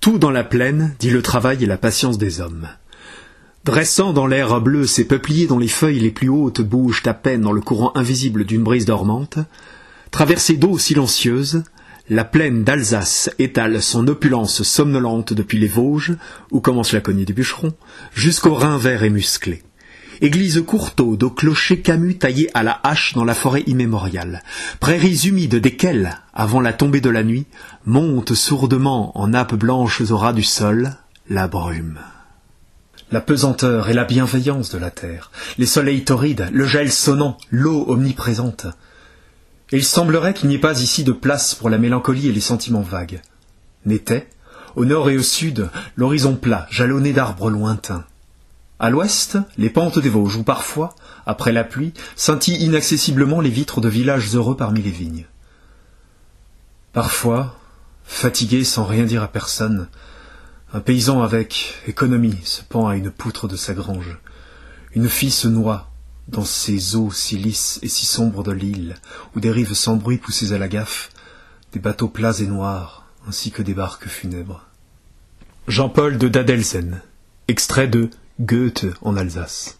Tout dans la plaine, dit le travail et la patience des hommes. Dressant dans l'air bleu ces peupliers dont les feuilles les plus hautes bougent à peine dans le courant invisible d'une brise dormante, traversée d'eau silencieuse, la plaine d'Alsace étale son opulence somnolente depuis les Vosges, où commence la cognée du bûcheron, jusqu'au Rhin vert et musclé. Église courtaude au clocher camus taillé à la hache dans la forêt immémoriale, prairies humides desquelles, avant la tombée de la nuit, monte sourdement en nappes blanches au ras du sol la brume. La pesanteur et la bienveillance de la terre, les soleils torrides, le gel sonnant, l'eau omniprésente. Et il semblerait qu'il n'y ait pas ici de place pour la mélancolie et les sentiments vagues. N'était, au nord et au sud, l'horizon plat, jalonné d'arbres lointains. À l'ouest, les pentes des Vosges où parfois, après la pluie, scintillent inaccessiblement les vitres de villages heureux parmi les vignes. Parfois, fatigué sans rien dire à personne, un paysan avec économie se pend à une poutre de sa grange. Une fille se noie dans ces eaux si lisses et si sombres de l'île, où des rives sans bruit poussées à la gaffe, des bateaux plats et noirs, ainsi que des barques funèbres. Jean-Paul de Dadelsen, extrait de Goethe en Alsace.